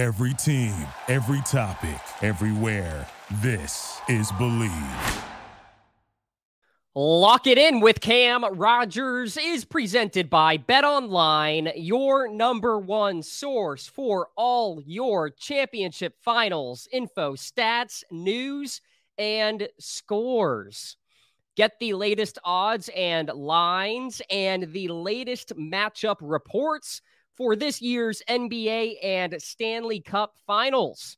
Every team, every topic, everywhere. This is Bleav. Lock it in with Cam Rogers is presented by Bet Online, your number one source for all your championship finals info, stats, news, and scores. Get the latest odds and lines and the latest matchup reports for this year's NBA and Stanley Cup finals.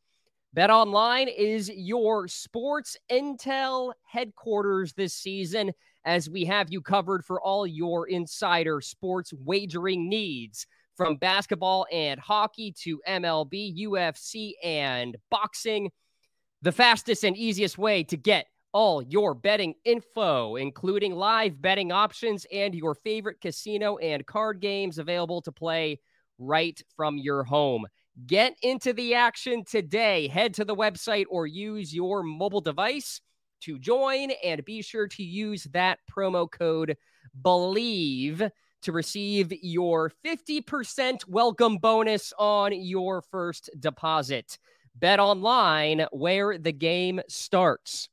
Bet Online is your sports intel headquarters this season as we have you covered for all your insider sports wagering needs from basketball and hockey to MLB, UFC, and boxing. The fastest and easiest way to get all your betting info, including live betting options and your favorite casino and card games available to play right from your home. Get into the action today. Head to the website or use your mobile device to join and be sure to use that promo code BLEAV to receive your 50% welcome bonus on your first deposit. Bet online where the game starts.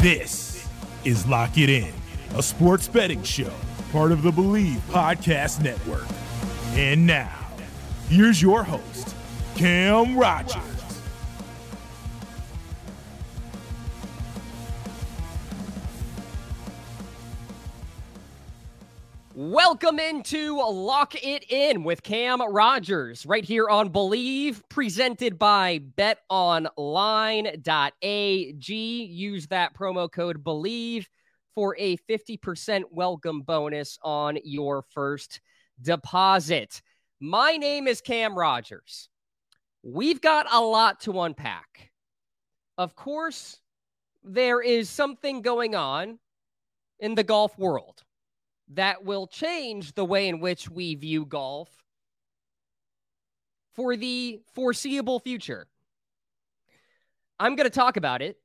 This is Lock It In, a sports betting show, part of the Bleav Podcast Network. And now, here's your host, Cam Rogers. Welcome into Lock It In with Cam Rogers right here on Bleav, presented by betonline.ag. Use that promo code Bleav for a 50% welcome bonus on your first deposit. My name is Cam Rogers. We've got a lot to unpack. Of course, there is something going on in the golf world that will change the way in which we view golf for the foreseeable future. I'm going to talk about it.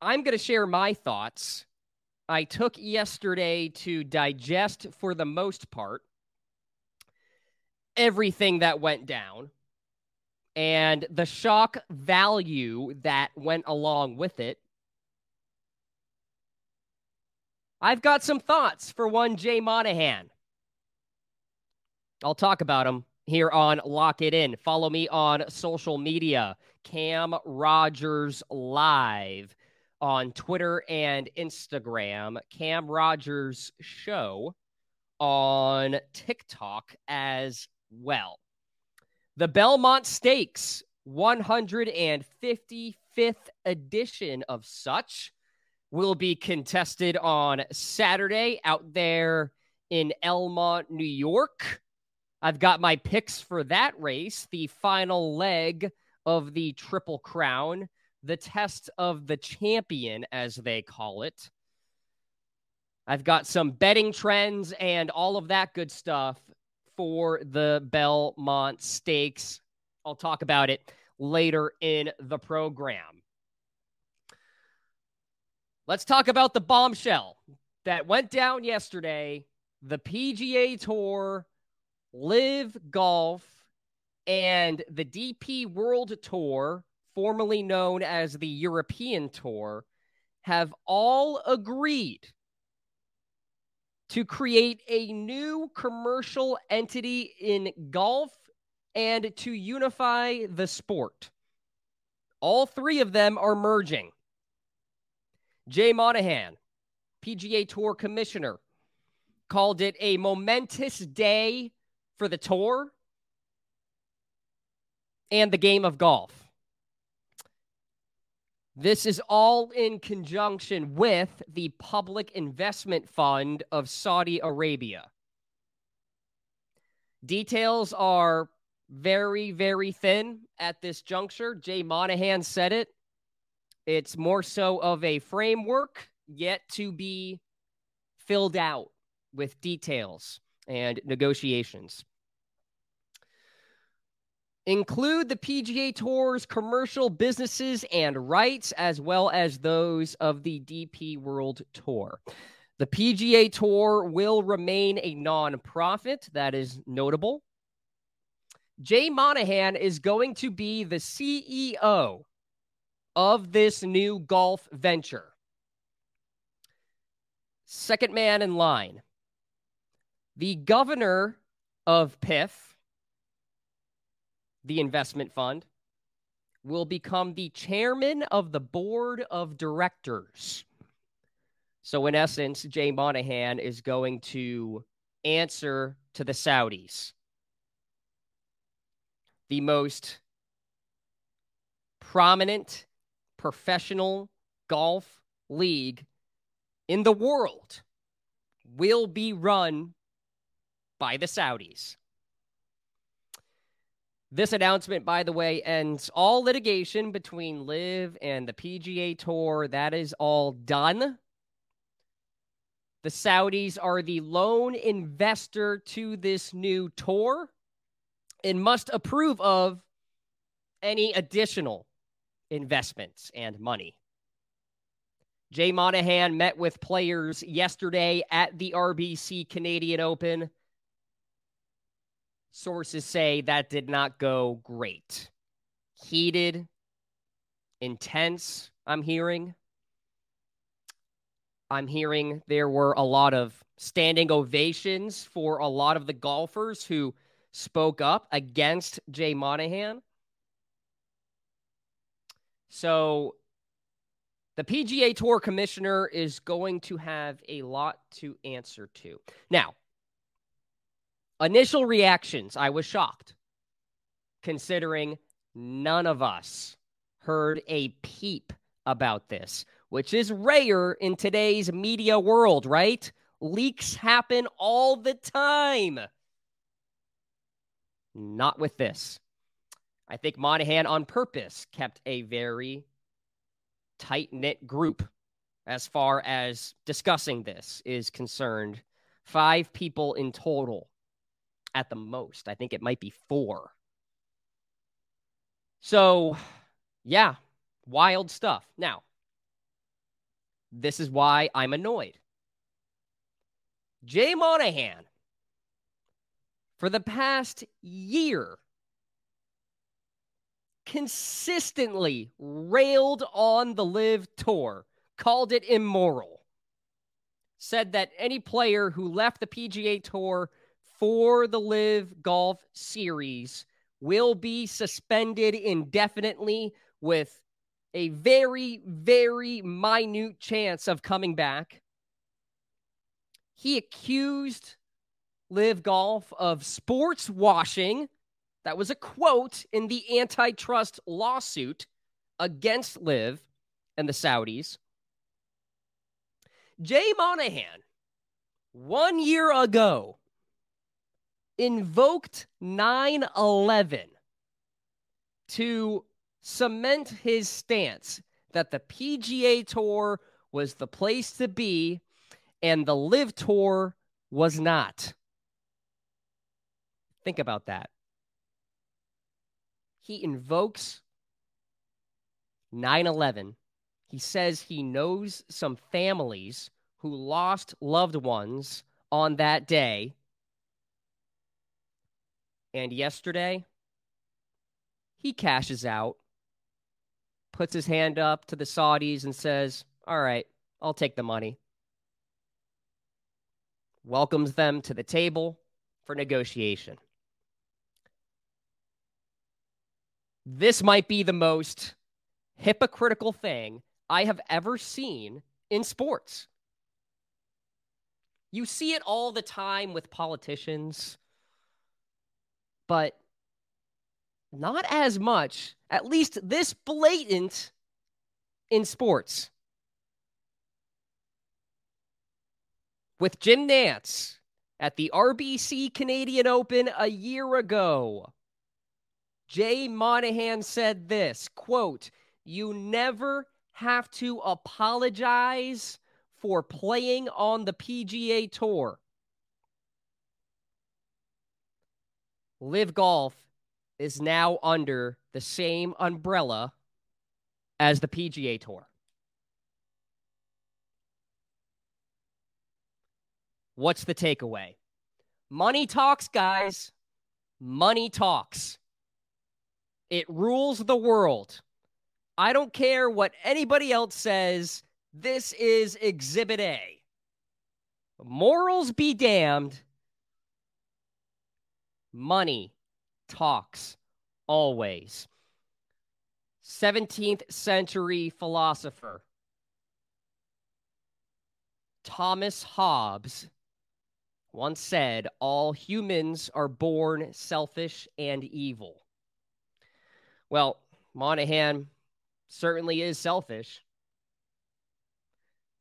I'm going to share my thoughts. I took yesterday to digest, for the most part, everything that went down and the shock value that went along with it. I've got some thoughts for one Jay Monahan. I'll talk about him here on Lock It In. Follow me on social media, Cam Rogers Live on Twitter and Instagram, Cam Rogers Show on TikTok as well. The Belmont Stakes, 155th edition of such will be contested on Saturday out there in Elmont, New York. I've got my picks for that race, the final leg of the Triple Crown, the test of the champion, as they call it. I've got some betting trends and all of that good stuff for the Belmont Stakes. I'll talk about it later in the program. Let's talk about the bombshell that went down yesterday the PGA Tour, LIV Golf, and the DP World Tour, formerly known as the European Tour, have all agreed to create a new commercial entity in golf and to unify the sport. All three of them are merging. Jay Monahan, PGA Tour commissioner, called it a momentous day for the tour and the game of golf. This is all in conjunction with the Public Investment Fund of Saudi Arabia. Details are very, very thin at this juncture. Jay Monahan said it. It's more so of a framework yet to be filled out with details and negotiations. Include the PGA Tour's commercial businesses and rights, as well as those of the DP World Tour. The PGA Tour will remain a nonprofit. That is notable. Jay Monahan is going to be the CEO of this new golf venture. Second man in line. The governor of PIF, the investment fund, will become the chairman of the board of directors. So, in essence, Jay Monahan is going to answer to the Saudis. The most prominent professional golf league in the world will be run by the Saudis. This announcement, by the way, ends all litigation between LIV and the PGA Tour. That is all done. The Saudis are the lone investor to this new tour and must approve of any additional investments and money. Jay Monahan met with players yesterday at the RBC Canadian Open. Sources say that did not go great. Heated, intense, I'm hearing. I'm hearing there were a lot of standing ovations for a lot of the golfers who spoke up against Jay Monahan. So the PGA Tour commissioner is going to have a lot to answer to. Now, Initial reactions, I was shocked, considering none of us heard a peep about this, which is rare in today's media world, right? Leaks happen all the time. Not with this. I think Monahan on purpose kept a very tight knit group as far as discussing this is concerned. Five people in total at the most. I think it might be four. So, yeah, wild stuff. Now, this is why I'm annoyed. Jay Monahan, for the past year, consistently railed on the LIV tour, called it immoral, said that any player who left the PGA tour for the LIV Golf Series will be suspended indefinitely with a very, very minute chance of coming back. He accused LIV Golf of sports washing. That was a quote in the antitrust lawsuit against LIV and the Saudis. Jay Monahan, one year ago, invoked 9 11 to cement his stance that the PGA Tour was the place to be and the LIV Tour was not. Think about that. He invokes 9 11. He says he knows some families who lost loved ones on that day and yesterday, he cashes out, puts his hand up to the Saudis, and says, All right, I'll take the money. Welcomes them to the table for negotiation. This might be the most hypocritical thing I have ever seen in sports. You see it all the time with politicians but not as much, at least this blatant in sports. With Jim Nantz at the RBC Canadian Open a year ago, Jay Monahan said this quote, You never have to apologize for playing on the PGA Tour. LIV Golf is now under the same umbrella as the PGA Tour. What's the takeaway? Money talks, guys. Money talks. It rules the world. I don't care what anybody else says. This is Exhibit A. Morals be damned. Money talks always. 17th century philosopher Thomas Hobbes once said, All humans are born selfish and evil. Well, Monahan certainly is selfish.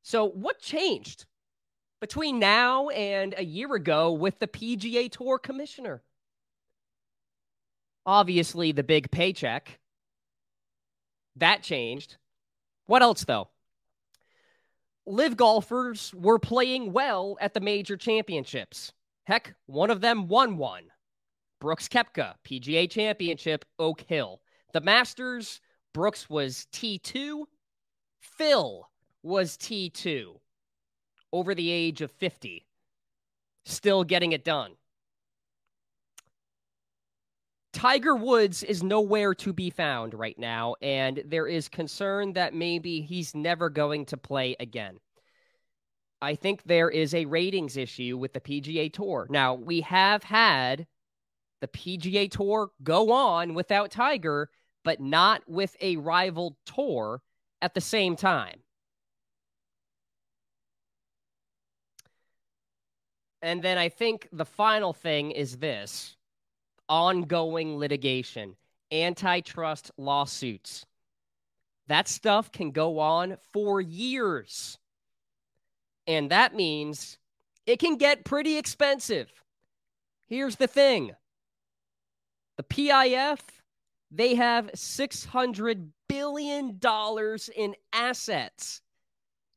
So, what changed between now and a year ago with the PGA Tour commissioner? Obviously, the big paycheck. That changed. What else, though? LIV golfers were playing well at the major championships. Heck, one of them won one. Brooks Koepka, PGA Championship, Oak Hill. The Masters, Brooks was T2. Phil was T2 over the age of 50. Still getting it done. Tiger Woods is nowhere to be found right now, and there is concern that maybe he's never going to play again. I think there is a ratings issue with the PGA Tour. Now, we have had the PGA Tour go on without Tiger, but not with a rival tour at the same time. And then I think the final thing is this ongoing litigation, antitrust lawsuits. That stuff can go on for years. And that means it can get pretty expensive. Here's the thing the PIF, they have $600 billion in assets.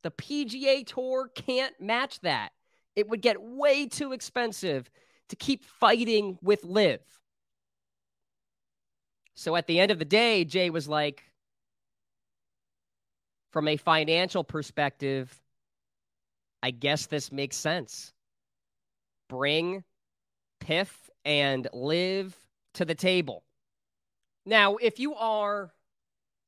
The PGA Tour can't match that. It would get way too expensive to keep fighting with LIV. So at the end of the day, Jay was like, from a financial perspective, I guess this makes sense. Bring PIF and LIV to the table. Now, if you are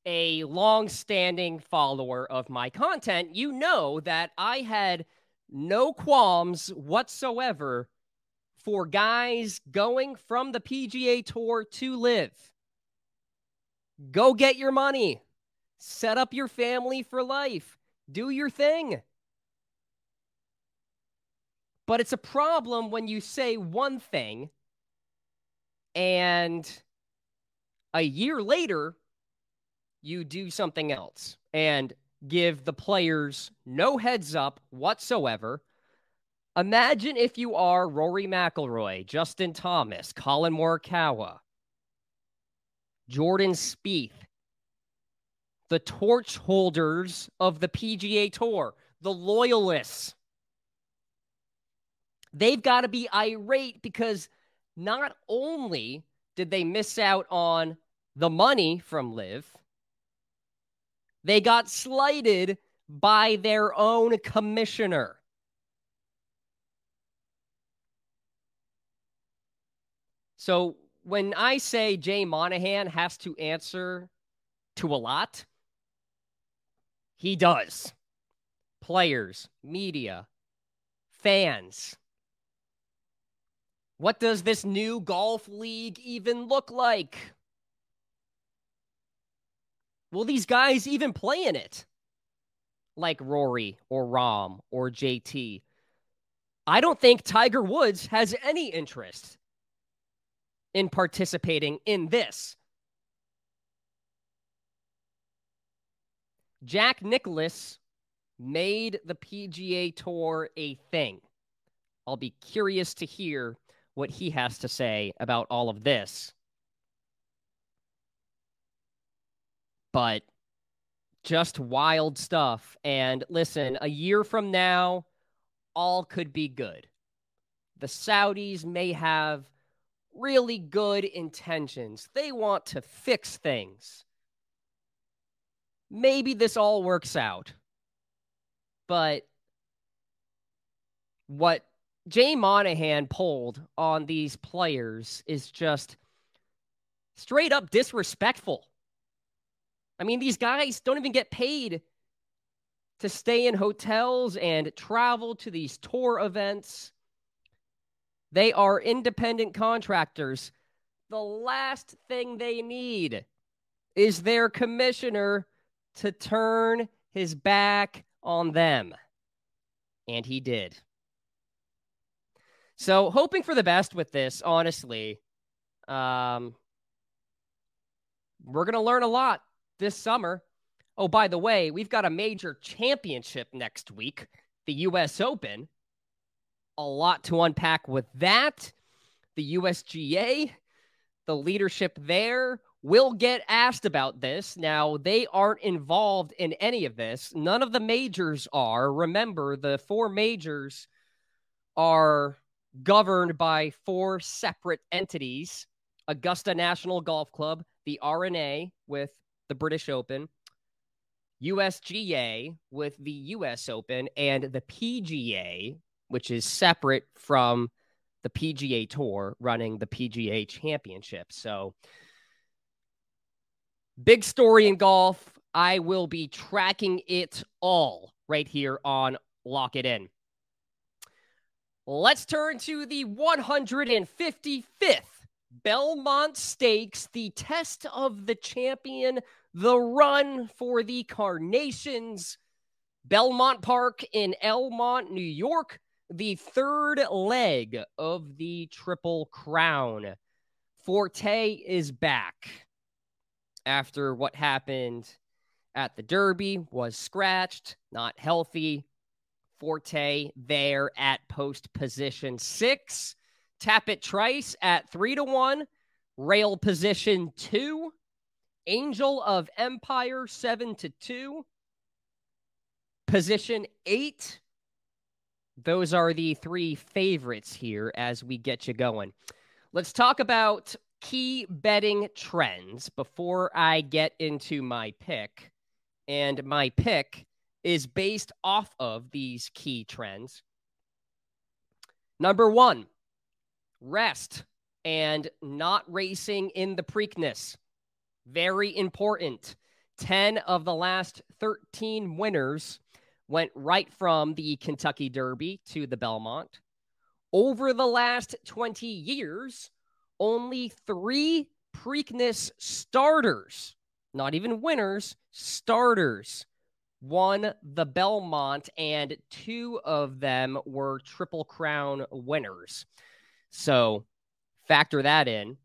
a long standing follower of my content, you know that I had no qualms whatsoever for guys going from the PGA Tour to LIV. Go get your money. Set up your family for life. Do your thing. But it's a problem when you say one thing and a year later you do something else and give the players no heads up whatsoever. Imagine if you are Rory McIlroy, Justin Thomas, Collin Morikawa, Jordan Spieth, the torch holders of the PGA Tour, the loyalists. They've got to be irate because not only did they miss out on the money from LIV? they got slighted by their own commissioner. So when I say Jay Monahan has to answer to a lot, he does. Players, media, fans. What does this new golf league even look like? Will these guys even play in it? Like Rory or Rahm or JT. I don't think Tiger Woods has any interest in participating in this. Jack Nicklaus made the PGA Tour a thing. I'll be curious to hear what he has to say about all of this. But just wild stuff. And listen, a year from now, all could be good. The Saudis may have really good intentions. They want to fix things. Maybe this all works out. But what Jay Monahan pulled on these players is just straight up disrespectful. I mean, these guys don't even get paid to stay in hotels and travel to these tour events. They are independent contractors. The last thing they need is their commissioner to turn his back on them. And he did. So, hoping for the best with this, honestly. Um, we're to learn a lot this summer. Oh, by the way, we've got a major championship next week, the U.S. Open. A lot to unpack with that. The USGA, the leadership there will get asked about this. Now, they aren't involved in any of this. None of the majors are. Remember, the four majors are governed by four separate entities Augusta National Golf Club, the R&A with the British Open, USGA with the US Open, and the PGA, which is separate from the PGA Tour running the PGA Championship. So, big story in golf. I will be tracking it all right here on Lock It In. Let's turn to the 155th Belmont Stakes, the test of the champion, the run for the Carnations. Belmont Park in Elmont, New York, the third leg of the Triple Crown. Forte is back after what happened at the Derby, was scratched, not healthy. Forte there at post position six. Tapit Trice at three to one. Rail position two. Angel of Empire seven to two. Position eight. Those are the three favorites here as we get you going. Let's talk about key betting trends before I get into my pick. And my pick is based off of these key trends. Number one, rest and not racing in the Preakness. Very important. 10 of the last 13 winners went right from the Kentucky Derby to the Belmont. Over the last 20 years, only three Preakness starters, not even winners, starters, won the Belmont, and two of them were Triple Crown winners. So factor that in.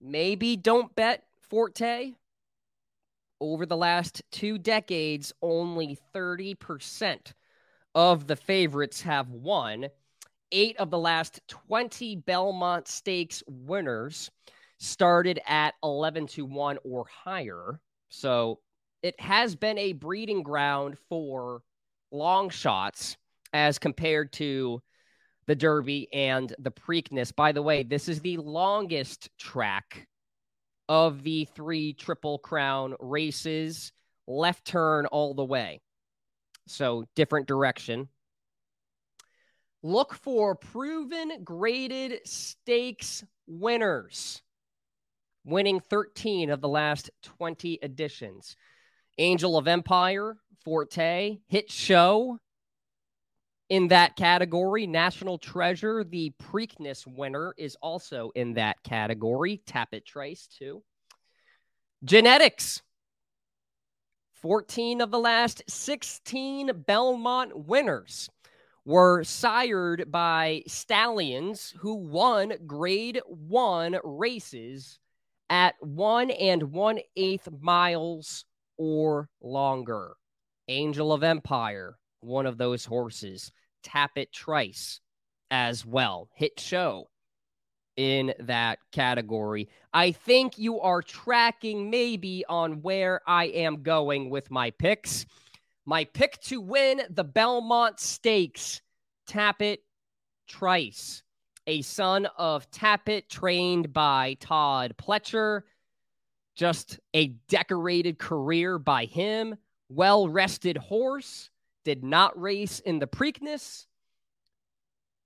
Maybe don't bet Forte. Over the last two decades, only 30% of the favorites have won. Eight of the last 20 Belmont Stakes winners started at 11 to 1 or higher. So it has been a breeding ground for long shots as compared to the Derby and the Preakness. By the way, this is the longest track of the three Triple Crown races, left turn all the way. So, different direction. Look for proven graded stakes winners, winning 13 of the last 20 editions. Angel of Empire, Forte, Hit Show in that category. National Treasure, the Preakness winner, is also in that category. Tapit Trice, too. Genetics. 14 of the last 16 Belmont winners were sired by stallions who won grade one races at one and one eighth miles or longer. Angel of Empire, one of those horses. Tapit Trice as well. Hit show in that category. I think you are tracking maybe on where I am going with my picks. My pick to win the Belmont Stakes, Tapit Trice, a son of Tapit trained by Todd Pletcher just a decorated career by him. Well rested horse. Did not race in the Preakness.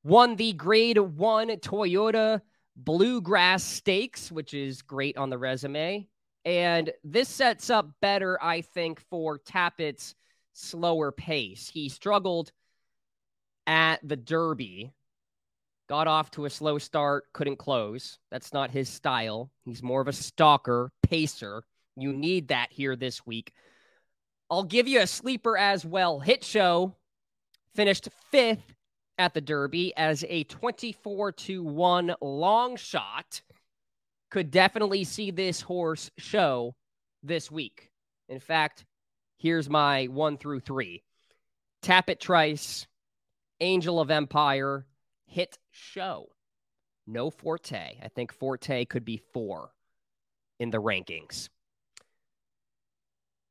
won the Grade 1 Toyota Bluegrass Stakes, which is great on the resume. And this sets up better, I think, for Tapit's slower pace. He struggled at the Derby, got off to a slow start, couldn't close. That's not his style. He's more of a stalker, pacer. You need that here this week. I'll give you a sleeper as well. Hit Show finished fifth at the Derby as a 24 to 1 long shot. Could definitely see this horse show this week. In fact, here's my one through three Tapit Trice, Angel of Empire, Hit Show. No Forte. I think Forte could be four in the rankings.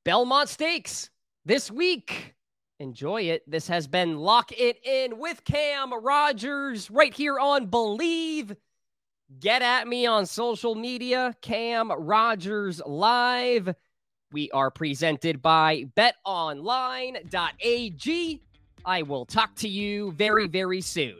Belmont Stakes this week. Enjoy it. This has been Lock It In with Cam Rogers right here on Bleav. Get at me on social media, Cam Rogers Live. We are presented by betonline.ag. I will talk to you very, very soon.